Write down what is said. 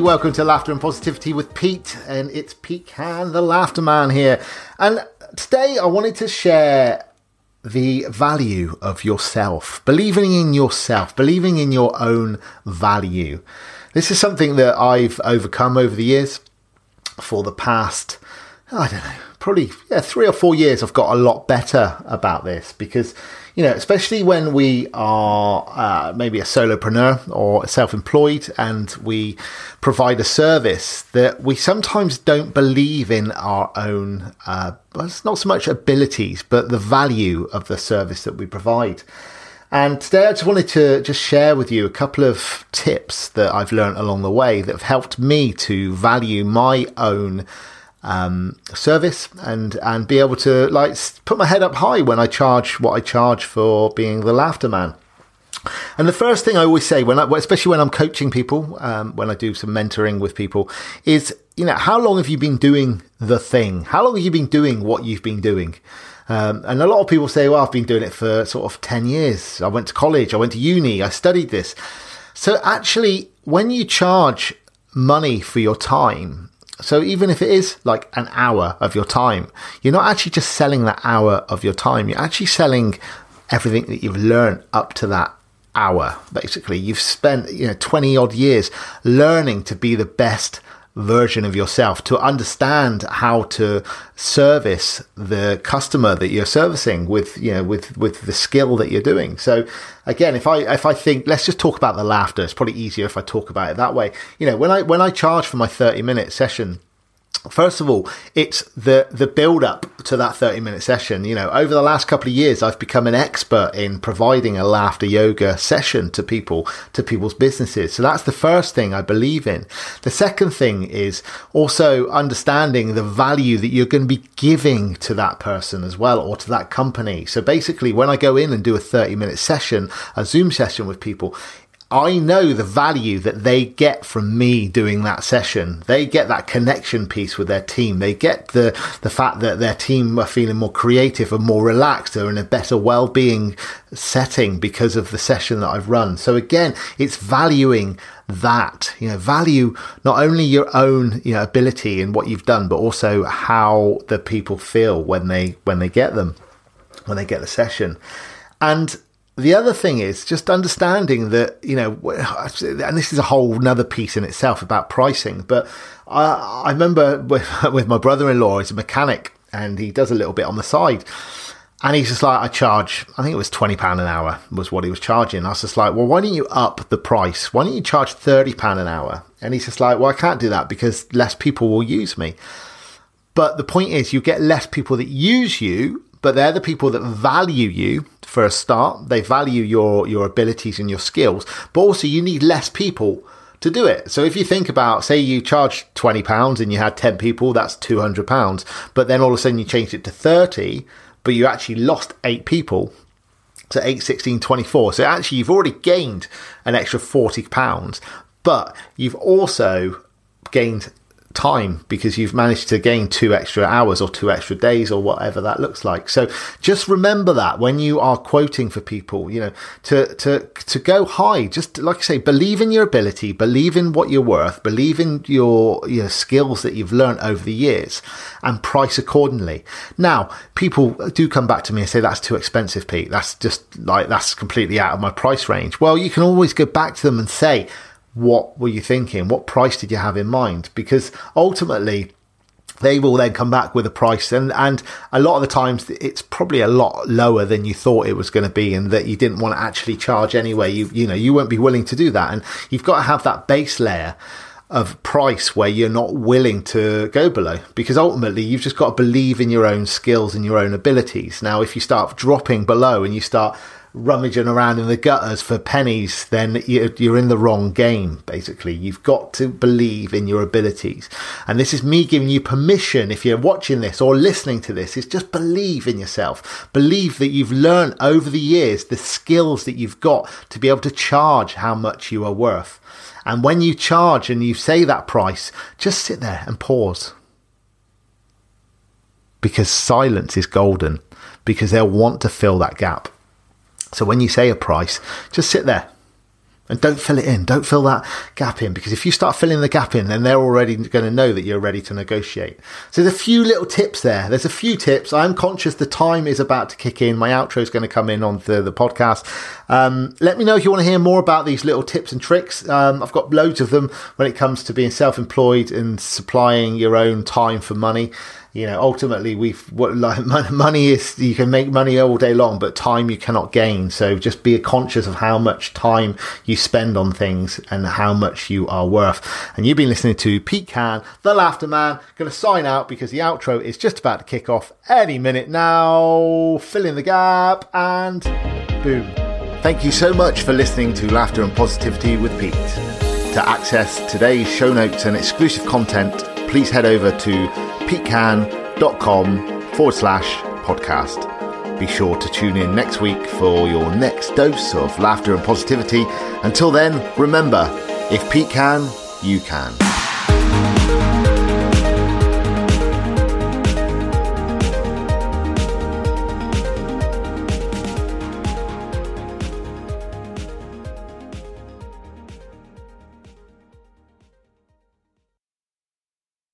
Welcome to Laughter and Positivity with Pete, and it's Pete Can, the Laughter Man here. And today I wanted to share the value of yourself, believing in yourself, believing in your own value. This is something that I've overcome over the years for the past, I don't know, probably yeah, three or four years. I've got a lot better about this because you know, especially when we are uh, maybe a solopreneur or self-employed and we provide a service that we sometimes don't believe in our own, uh, it's not so much abilities, but the value of the service that we provide. And today I just wanted to just share with you a couple of tips that I've learned along the way that have helped me to value my own um, service and and be able to like put my head up high when I charge what I charge for being the laughter man. And the first thing I always say when I, especially when I'm coaching people, um, when I do some mentoring with people, is you know how long have you been doing the thing? How long have you been doing what you've been doing? Um, and a lot of people say, well, I've been doing it for sort of 10 years. I went to college, I went to uni, I studied this. So actually, when you charge money for your time, so even if it is like an hour of your time, you're not actually just selling that hour of your time. You're actually selling everything that you've learned up to that hour. Basically, you've spent, you know, 20 odd years learning to be the best version of yourself to understand how to service the customer that you're servicing with you know with with the skill that you're doing. So again if i if i think let's just talk about the laughter. It's probably easier if i talk about it that way. You know when i when i charge for my 30 minute session First of all, it's the the build up to that 30 minute session. You know, over the last couple of years, I've become an expert in providing a laughter yoga session to people, to people's businesses. So that's the first thing I believe in. The second thing is also understanding the value that you're going to be giving to that person as well or to that company. So basically, when I go in and do a 30 minute session, a Zoom session with people, I know the value that they get from me doing that session. They get that connection piece with their team. They get the, the fact that their team are feeling more creative and more relaxed. They're in a better well-being setting because of the session that I've run. So again, it's valuing that, you know, value not only your own, you know, ability and what you've done, but also how the people feel when they, when they get them, when they get the session. And the other thing is just understanding that, you know, and this is a whole another piece in itself about pricing, but I, I remember with, with my brother in law, he's a mechanic and he does a little bit on the side. And he's just like, I charge, I think it was £20 an hour was what he was charging. I was just like, well, why don't you up the price? Why don't you charge £30 an hour? And he's just like, well, I can't do that because less people will use me. But the point is, you get less people that use you but they're the people that value you for a start. They value your, your abilities and your skills, but also you need less people to do it. So if you think about, say you charge £20 and you had 10 people, that's £200. But then all of a sudden you changed it to 30, but you actually lost eight people. So 8, 16, 24. So actually you've already gained an extra £40, but you've also gained time because you've managed to gain two extra hours or two extra days or whatever that looks like. So just remember that when you are quoting for people, you know, to, to, to go high, just like I say, believe in your ability, believe in what you're worth, believe in your, your skills that you've learned over the years and price accordingly. Now, people do come back to me and say, that's too expensive, Pete. That's just like, that's completely out of my price range. Well, you can always go back to them and say, what were you thinking? What price did you have in mind? Because ultimately, they will then come back with a price and and a lot of the times it's probably a lot lower than you thought it was going to be and that you didn't want to actually charge anyway you you know you won't be willing to do that and you've got to have that base layer of price where you're not willing to go below because ultimately you've just got to believe in your own skills and your own abilities now if you start dropping below and you start rummaging around in the gutters for pennies, then you're in the wrong game, basically. You've got to believe in your abilities. And this is me giving you permission, if you're watching this or listening to this, is just believe in yourself. Believe that you've learned over the years the skills that you've got to be able to charge how much you are worth. And when you charge and you say that price, just sit there and pause. Because silence is golden, because they'll want to fill that gap. So when you say a price, just sit there and don't fill it in. Don't fill that gap in because if you start filling the gap in, then they're already going to know that you're ready to negotiate. So there's a few little tips there. There's a few tips. I'm conscious the time is about to kick in. My outro is going to come in on the, the podcast. Um, let me know if you want to hear more about these little tips and tricks. Um, I've got loads of them when it comes to being self-employed and supplying your own time for money you know, ultimately we've what like money is you can make money all day long, but time you cannot gain. So just be conscious of how much time you spend on things and how much you are worth. And you've been listening to Pete Can, the Laughter Man. Going to sign out because the outro is just about to kick off any minute now. Fill in the gap and boom. Thank you so much for listening to Laughter and Positivity with Pete. To access today's show notes and exclusive content, please head over to petecan.com forward slash podcast. Be sure to tune in next week for your next dose of laughter and positivity. Until then, remember, if Pete can, you can.